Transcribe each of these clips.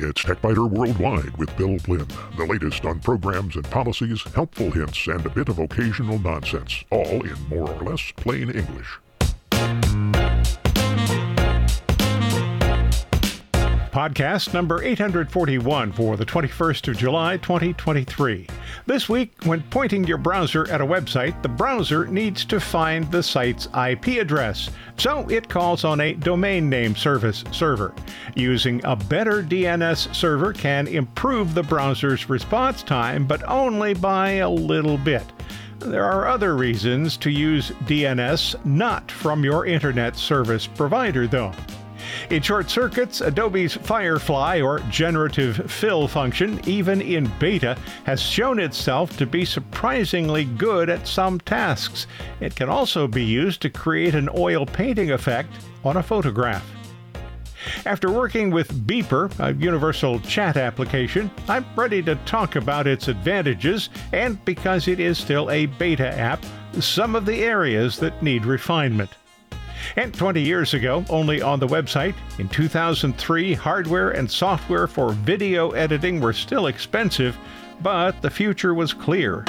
It's TechByter Worldwide with Bill Blinn. The latest on programs and policies, helpful hints, and a bit of occasional nonsense, all in more or less plain English. Podcast number 841 for the 21st of July 2023. This week, when pointing your browser at a website, the browser needs to find the site's IP address, so it calls on a domain name service server. Using a better DNS server can improve the browser's response time, but only by a little bit. There are other reasons to use DNS not from your internet service provider, though. In short circuits, Adobe's Firefly or generative fill function, even in beta, has shown itself to be surprisingly good at some tasks. It can also be used to create an oil painting effect on a photograph. After working with Beeper, a universal chat application, I'm ready to talk about its advantages and, because it is still a beta app, some of the areas that need refinement. And 20 years ago, only on the website, in 2003, hardware and software for video editing were still expensive, but the future was clear.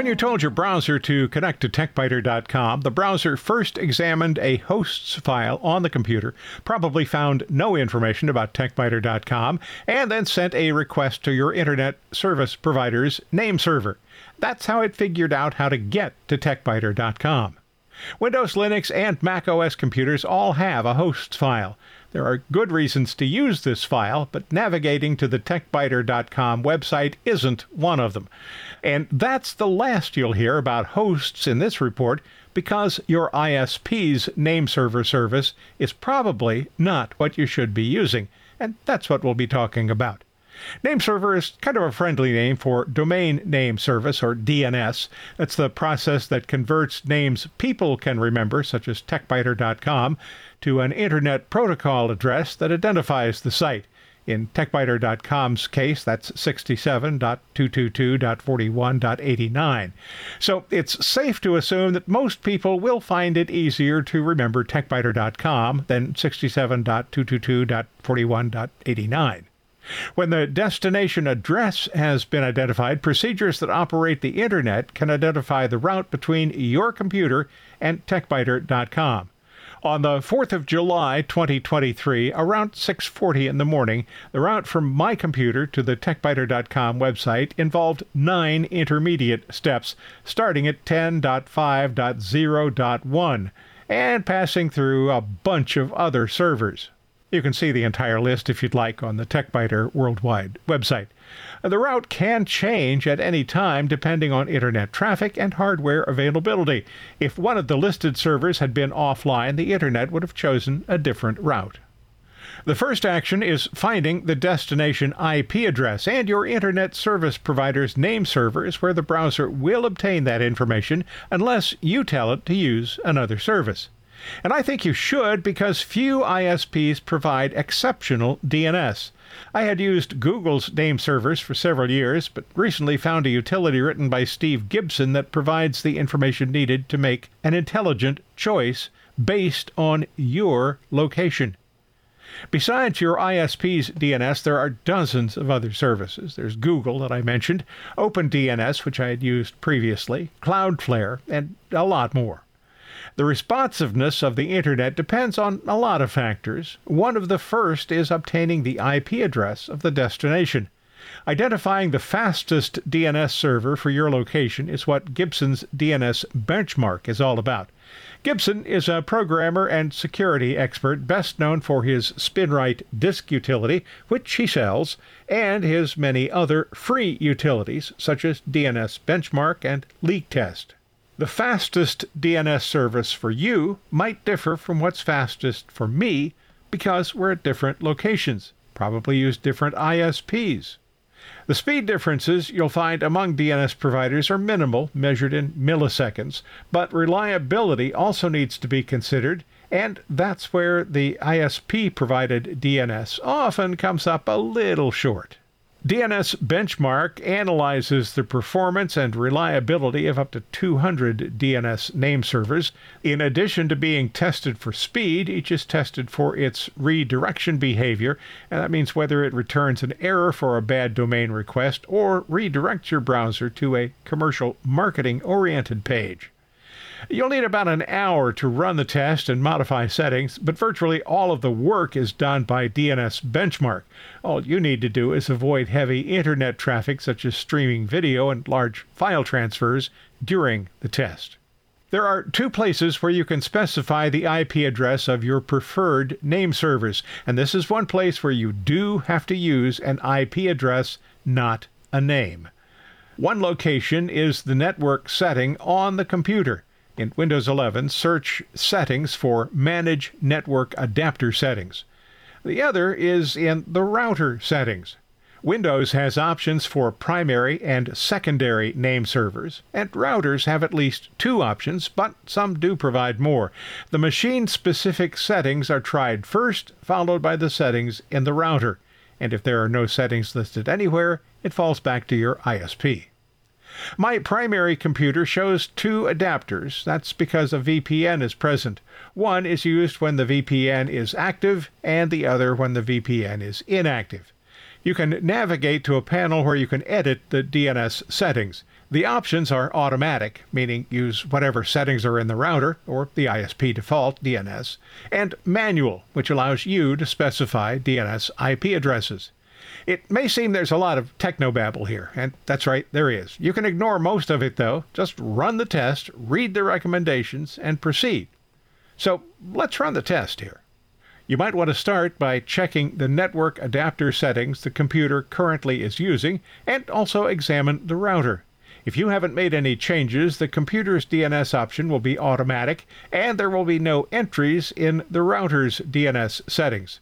When you told your browser to connect to TechByter.com, the browser first examined a hosts file on the computer, probably found no information about TechByter.com, and then sent a request to your internet service provider's name server. That's how it figured out how to get to TechByter.com. Windows, Linux, and Mac OS computers all have a hosts file. There are good reasons to use this file, but navigating to the techbyter.com website isn't one of them. And that's the last you'll hear about hosts in this report because your ISP's name server service is probably not what you should be using. And that's what we'll be talking about. Name server is kind of a friendly name for domain name service or DNS. That's the process that converts names people can remember, such as techbyter.com, to an Internet Protocol address that identifies the site. In TechByter.com's case, that's 67.222.41.89. So it's safe to assume that most people will find it easier to remember TechByter.com than 67.222.41.89. When the destination address has been identified, procedures that operate the Internet can identify the route between your computer and TechByter.com. On the 4th of July 2023, around 6:40 in the morning, the route from my computer to the techbyter.com website involved 9 intermediate steps, starting at 10.5.0.1 and passing through a bunch of other servers. You can see the entire list if you'd like on the TechByter Worldwide website. The route can change at any time depending on internet traffic and hardware availability. If one of the listed servers had been offline, the internet would have chosen a different route. The first action is finding the destination IP address and your internet service provider's name server is where the browser will obtain that information unless you tell it to use another service. And I think you should because few ISPs provide exceptional DNS. I had used Google's name servers for several years, but recently found a utility written by Steve Gibson that provides the information needed to make an intelligent choice based on your location. Besides your ISP's DNS, there are dozens of other services. There's Google that I mentioned, OpenDNS, which I had used previously, Cloudflare, and a lot more. The responsiveness of the Internet depends on a lot of factors. One of the first is obtaining the IP address of the destination. Identifying the fastest DNS server for your location is what Gibson's DNS benchmark is all about. Gibson is a programmer and security expert best known for his SpinRite disk utility, which he sells, and his many other free utilities such as DNS Benchmark and LeakTest. The fastest DNS service for you might differ from what's fastest for me because we're at different locations, probably use different ISPs. The speed differences you'll find among DNS providers are minimal, measured in milliseconds, but reliability also needs to be considered, and that's where the ISP provided DNS often comes up a little short. DNS Benchmark analyzes the performance and reliability of up to 200 DNS name servers. In addition to being tested for speed, each is tested for its redirection behavior, and that means whether it returns an error for a bad domain request or redirects your browser to a commercial marketing oriented page. You'll need about an hour to run the test and modify settings, but virtually all of the work is done by DNS Benchmark. All you need to do is avoid heavy internet traffic, such as streaming video and large file transfers, during the test. There are two places where you can specify the IP address of your preferred name servers, and this is one place where you do have to use an IP address, not a name. One location is the network setting on the computer. In Windows 11, search Settings for Manage Network Adapter Settings. The other is in the Router settings. Windows has options for primary and secondary name servers, and routers have at least two options, but some do provide more. The machine specific settings are tried first, followed by the settings in the router, and if there are no settings listed anywhere, it falls back to your ISP. My primary computer shows two adapters. That's because a VPN is present. One is used when the VPN is active, and the other when the VPN is inactive. You can navigate to a panel where you can edit the DNS settings. The options are automatic, meaning use whatever settings are in the router, or the ISP default DNS, and manual, which allows you to specify DNS IP addresses. It may seem there's a lot of technobabble here, and that's right, there is. You can ignore most of it, though. Just run the test, read the recommendations, and proceed. So let's run the test here. You might want to start by checking the network adapter settings the computer currently is using, and also examine the router. If you haven't made any changes, the computer's DNS option will be automatic, and there will be no entries in the router's DNS settings.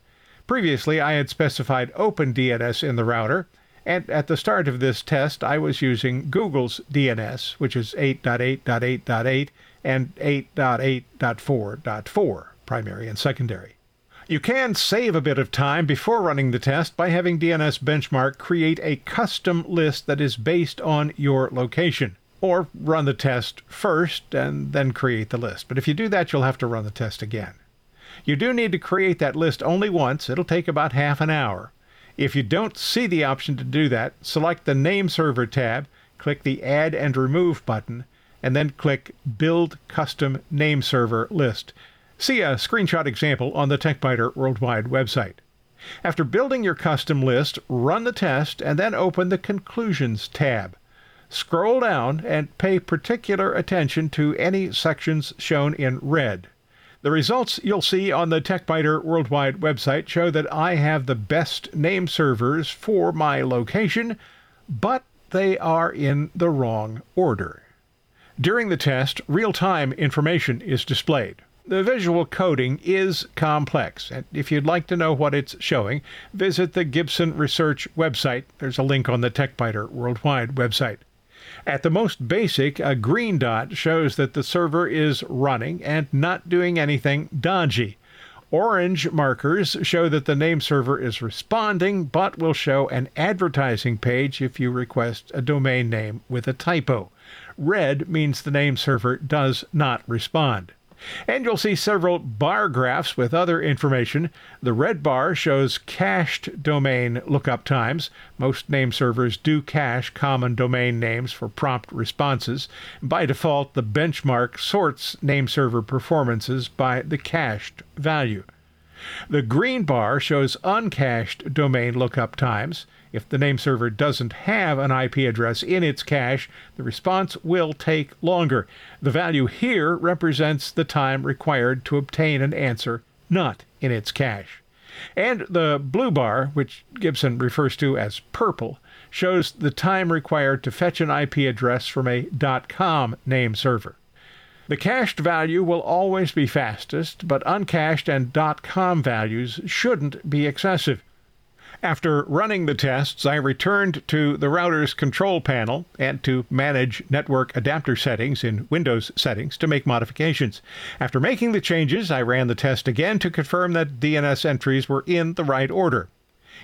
Previously, I had specified OpenDNS in the router, and at the start of this test, I was using Google's DNS, which is 8.8.8.8 and 8.8.4.4, primary and secondary. You can save a bit of time before running the test by having DNS Benchmark create a custom list that is based on your location. Or run the test first and then create the list. But if you do that, you'll have to run the test again. You do need to create that list only once. It'll take about half an hour. If you don't see the option to do that, select the Name Server tab, click the Add and Remove button, and then click Build Custom Name Server List. See a screenshot example on the TechByter Worldwide website. After building your custom list, run the test and then open the Conclusions tab. Scroll down and pay particular attention to any sections shown in red. The results you'll see on the TechByter Worldwide website show that I have the best name servers for my location, but they are in the wrong order. During the test, real time information is displayed. The visual coding is complex, and if you'd like to know what it's showing, visit the Gibson Research website. There's a link on the TechByter Worldwide website. At the most basic, a green dot shows that the server is running and not doing anything dodgy. Orange markers show that the name server is responding, but will show an advertising page if you request a domain name with a typo. Red means the name server does not respond. And you'll see several bar graphs with other information. The red bar shows cached domain lookup times. Most name servers do cache common domain names for prompt responses. By default, the benchmark sorts name server performances by the cached value. The green bar shows uncached domain lookup times. If the name server doesn't have an IP address in its cache, the response will take longer. The value here represents the time required to obtain an answer not in its cache. And the blue bar, which Gibson refers to as purple, shows the time required to fetch an IP address from a .com name server. The cached value will always be fastest, but uncached and .com values shouldn't be excessive. After running the tests, I returned to the router's control panel and to manage network adapter settings in Windows settings to make modifications. After making the changes, I ran the test again to confirm that DNS entries were in the right order.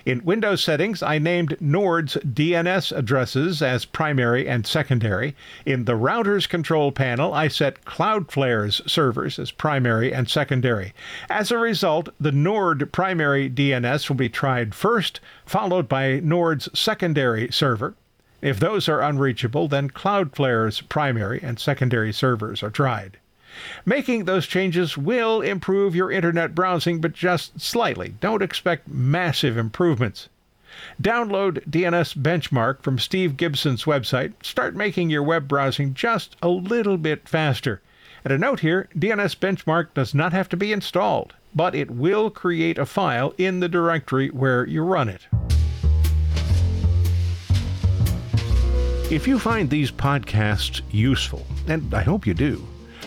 In Windows settings, I named Nord's DNS addresses as primary and secondary. In the router's control panel, I set Cloudflare's servers as primary and secondary. As a result, the Nord primary DNS will be tried first, followed by Nord's secondary server. If those are unreachable, then Cloudflare's primary and secondary servers are tried. Making those changes will improve your internet browsing, but just slightly. Don't expect massive improvements. Download DNS Benchmark from Steve Gibson's website. Start making your web browsing just a little bit faster. And a note here DNS Benchmark does not have to be installed, but it will create a file in the directory where you run it. If you find these podcasts useful, and I hope you do,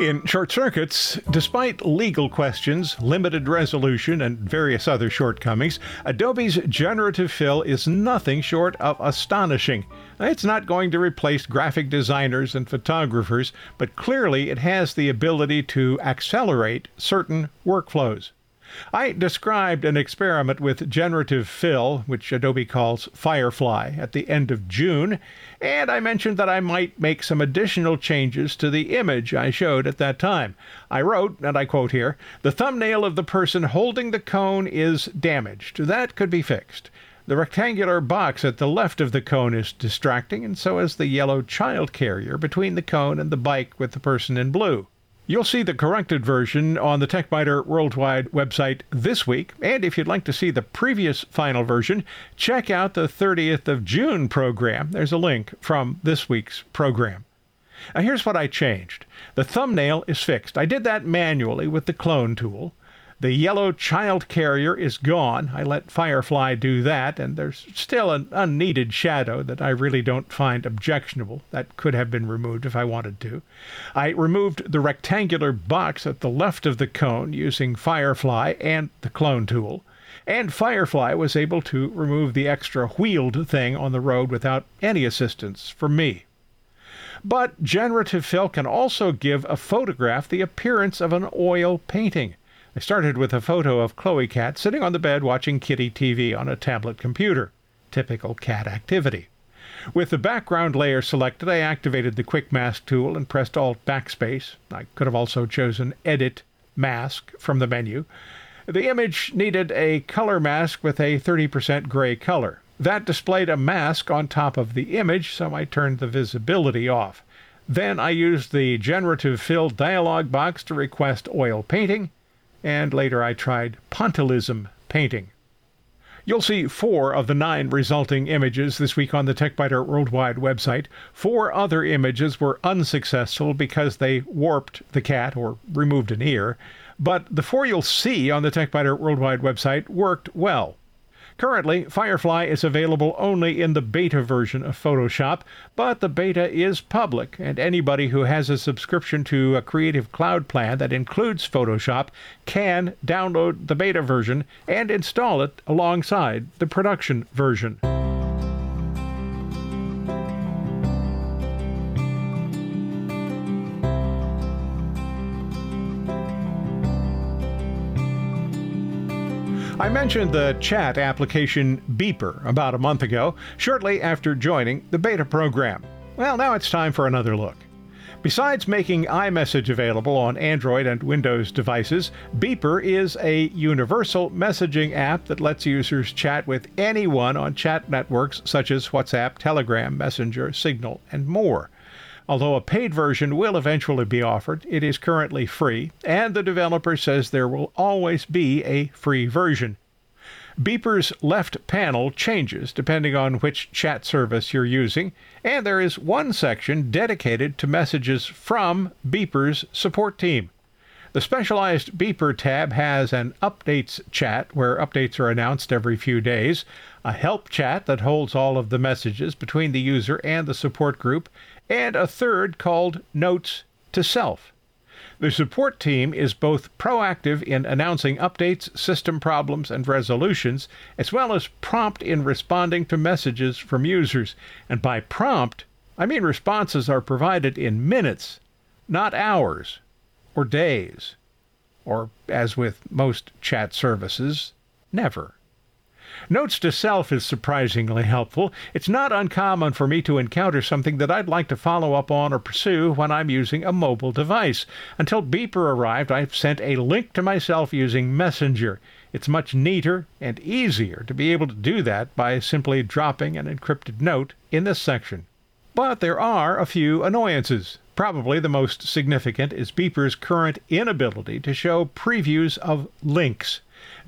In short circuits, despite legal questions, limited resolution, and various other shortcomings, Adobe's generative fill is nothing short of astonishing. It's not going to replace graphic designers and photographers, but clearly it has the ability to accelerate certain workflows. I described an experiment with generative fill, which Adobe calls Firefly, at the end of June, and I mentioned that I might make some additional changes to the image I showed at that time. I wrote, and I quote here, the thumbnail of the person holding the cone is damaged. That could be fixed. The rectangular box at the left of the cone is distracting, and so is the yellow child carrier between the cone and the bike with the person in blue. You'll see the corrected version on the TechByter Worldwide website this week. And if you'd like to see the previous final version, check out the 30th of June program. There's a link from this week's program. Now, here's what I changed the thumbnail is fixed. I did that manually with the clone tool. The yellow child carrier is gone. I let Firefly do that, and there's still an unneeded shadow that I really don't find objectionable. That could have been removed if I wanted to. I removed the rectangular box at the left of the cone using Firefly and the clone tool. And Firefly was able to remove the extra wheeled thing on the road without any assistance from me. But generative fill can also give a photograph the appearance of an oil painting. I started with a photo of Chloe Cat sitting on the bed watching kitty TV on a tablet computer. Typical cat activity. With the background layer selected, I activated the Quick Mask tool and pressed Alt Backspace. I could have also chosen Edit Mask from the menu. The image needed a color mask with a 30% gray color. That displayed a mask on top of the image, so I turned the visibility off. Then I used the generative fill dialog box to request oil painting and later I tried pointillism painting. You'll see four of the nine resulting images this week on the TechByter Worldwide website. Four other images were unsuccessful because they warped the cat or removed an ear, but the four you'll see on the TechByter Worldwide website worked well. Currently, Firefly is available only in the beta version of Photoshop, but the beta is public, and anybody who has a subscription to a Creative Cloud plan that includes Photoshop can download the beta version and install it alongside the production version. Mentioned the chat application Beeper about a month ago, shortly after joining the beta program. Well, now it's time for another look. Besides making iMessage available on Android and Windows devices, Beeper is a universal messaging app that lets users chat with anyone on chat networks such as WhatsApp, Telegram, Messenger, Signal, and more. Although a paid version will eventually be offered, it is currently free, and the developer says there will always be a free version. Beeper's left panel changes depending on which chat service you're using, and there is one section dedicated to messages from Beeper's support team. The specialized Beeper tab has an Updates chat where updates are announced every few days, a Help chat that holds all of the messages between the user and the support group, and a third called Notes to Self. The support team is both proactive in announcing updates, system problems, and resolutions, as well as prompt in responding to messages from users. And by prompt, I mean responses are provided in minutes, not hours or days, or, as with most chat services, never. Notes to self is surprisingly helpful. It's not uncommon for me to encounter something that I'd like to follow up on or pursue when I'm using a mobile device. Until Beeper arrived, I've sent a link to myself using Messenger. It's much neater and easier to be able to do that by simply dropping an encrypted note in this section. But there are a few annoyances. Probably the most significant is Beeper's current inability to show previews of links.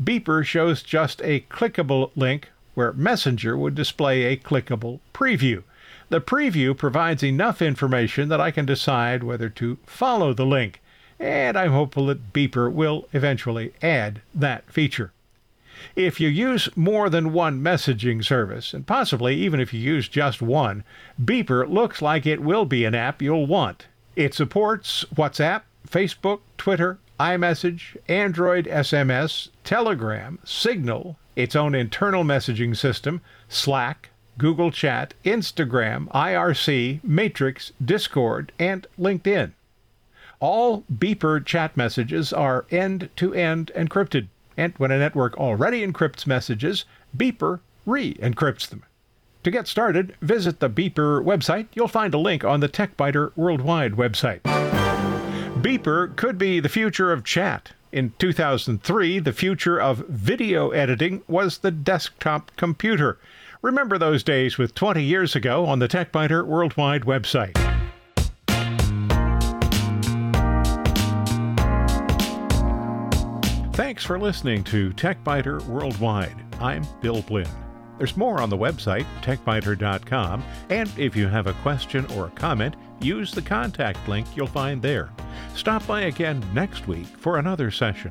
Beeper shows just a clickable link where Messenger would display a clickable preview. The preview provides enough information that I can decide whether to follow the link, and I'm hopeful that Beeper will eventually add that feature. If you use more than one messaging service, and possibly even if you use just one, Beeper looks like it will be an app you'll want. It supports WhatsApp, Facebook, Twitter, iMessage, Android SMS, Telegram, Signal, its own internal messaging system, Slack, Google Chat, Instagram, IRC, Matrix, Discord, and LinkedIn. All Beeper chat messages are end to end encrypted. And when a network already encrypts messages, Beeper re encrypts them. To get started, visit the Beeper website. You'll find a link on the TechByter Worldwide website. Beeper could be the future of chat. In 2003, the future of video editing was the desktop computer. Remember those days with 20 years ago on the TechByter Worldwide website. Thanks for listening to TechByter Worldwide. I'm Bill Blinn. There's more on the website, techbyter.com, and if you have a question or a comment, use the contact link you'll find there. Stop by again next week for another session.